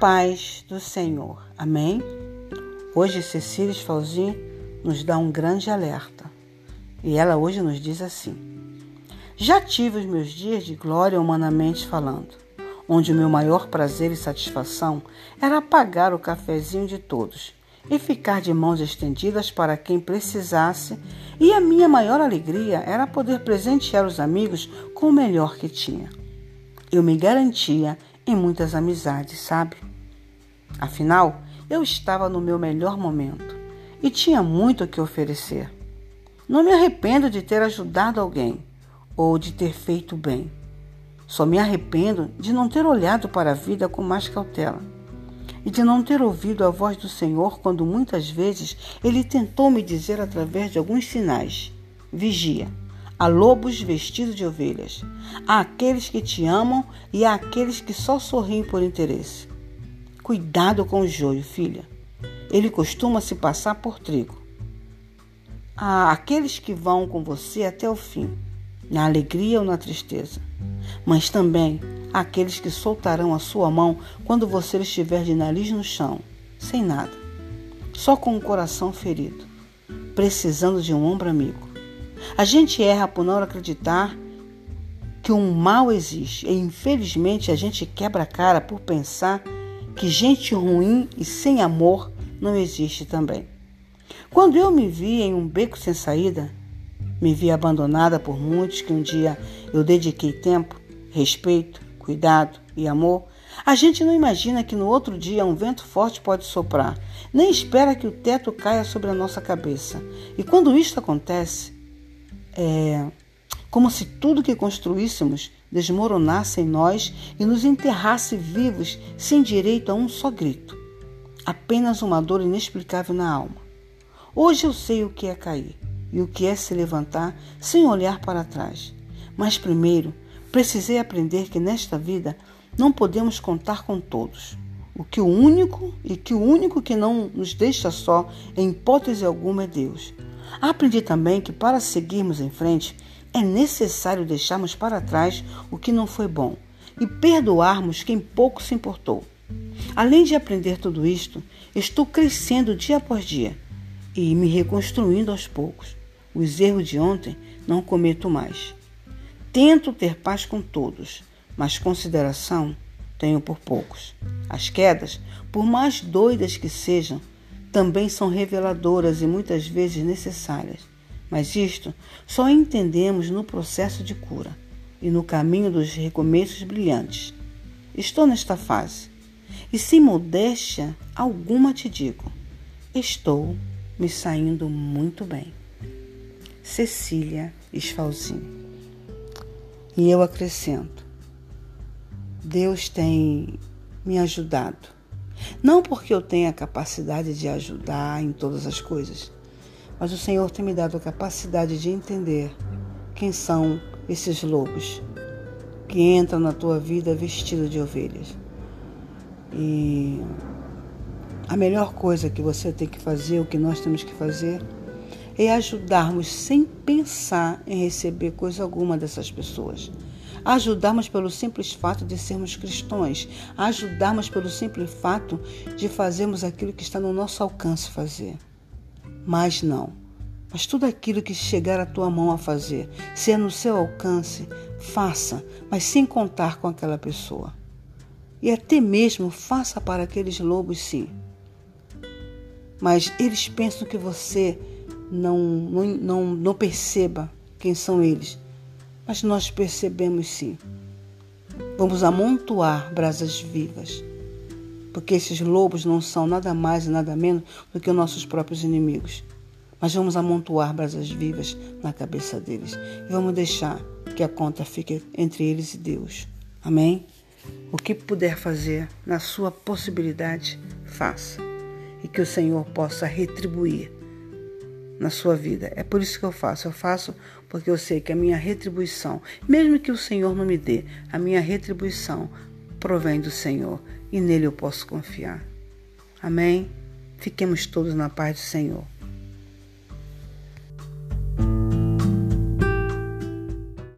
paz do Senhor. Amém? Hoje Cecília Sfalzin nos dá um grande alerta. E ela hoje nos diz assim: Já tive os meus dias de glória humanamente falando, onde o meu maior prazer e satisfação era pagar o cafezinho de todos e ficar de mãos estendidas para quem precisasse, e a minha maior alegria era poder presentear os amigos com o melhor que tinha. Eu me garantia em muitas amizades, sabe? Afinal, eu estava no meu melhor momento e tinha muito o que oferecer. Não me arrependo de ter ajudado alguém ou de ter feito bem. Só me arrependo de não ter olhado para a vida com mais cautela e de não ter ouvido a voz do Senhor quando muitas vezes ele tentou me dizer através de alguns sinais: Vigia, há lobos vestidos de ovelhas, há aqueles que te amam e há aqueles que só sorriem por interesse. Cuidado com o joio, filha. Ele costuma se passar por trigo. Há aqueles que vão com você até o fim, na alegria ou na tristeza. Mas também há aqueles que soltarão a sua mão quando você estiver de nariz no chão, sem nada, só com o coração ferido, precisando de um ombro amigo. A gente erra por não acreditar que um mal existe e infelizmente a gente quebra a cara por pensar que gente ruim e sem amor não existe também. Quando eu me vi em um beco sem saída, me vi abandonada por muitos que um dia eu dediquei tempo, respeito, cuidado e amor, a gente não imagina que no outro dia um vento forte pode soprar, nem espera que o teto caia sobre a nossa cabeça. E quando isto acontece, é como se tudo que construíssemos desmoronasse em nós e nos enterrasse vivos sem direito a um só grito. Apenas uma dor inexplicável na alma. Hoje eu sei o que é cair e o que é se levantar sem olhar para trás. Mas primeiro precisei aprender que nesta vida não podemos contar com todos. O que o único e que o único que não nos deixa só, em hipótese alguma, é Deus. Aprendi também que para seguirmos em frente é necessário deixarmos para trás o que não foi bom e perdoarmos quem pouco se importou. Além de aprender tudo isto, estou crescendo dia após dia e me reconstruindo aos poucos. Os erros de ontem não cometo mais. Tento ter paz com todos, mas consideração tenho por poucos. As quedas, por mais doidas que sejam, também são reveladoras e muitas vezes necessárias. Mas isto só entendemos no processo de cura e no caminho dos recomeços brilhantes. Estou nesta fase e, sem modéstia alguma, te digo: estou me saindo muito bem. Cecília Esfalzini. E eu acrescento: Deus tem me ajudado. Não porque eu tenha a capacidade de ajudar em todas as coisas, mas o Senhor tem me dado a capacidade de entender quem são esses lobos que entram na tua vida vestidos de ovelhas. E a melhor coisa que você tem que fazer, o que nós temos que fazer, é ajudarmos sem pensar em receber coisa alguma dessas pessoas. Ajudarmos pelo simples fato de sermos cristãos, ajudarmos pelo simples fato de fazermos aquilo que está no nosso alcance fazer. Mas não. Mas tudo aquilo que chegar à tua mão a fazer, se é no seu alcance, faça, mas sem contar com aquela pessoa. E até mesmo faça para aqueles lobos, sim. Mas eles pensam que você não, não, não, não perceba quem são eles. Mas nós percebemos sim. Vamos amontoar brasas vivas porque esses lobos não são nada mais e nada menos do que nossos próprios inimigos. Mas vamos amontoar brasas vivas na cabeça deles e vamos deixar que a conta fique entre eles e Deus. Amém? O que puder fazer na sua possibilidade, faça. E que o Senhor possa retribuir na sua vida. É por isso que eu faço. Eu faço porque eu sei que a minha retribuição, mesmo que o Senhor não me dê, a minha retribuição provém do Senhor e nele eu posso confiar. Amém? Fiquemos todos na paz do Senhor.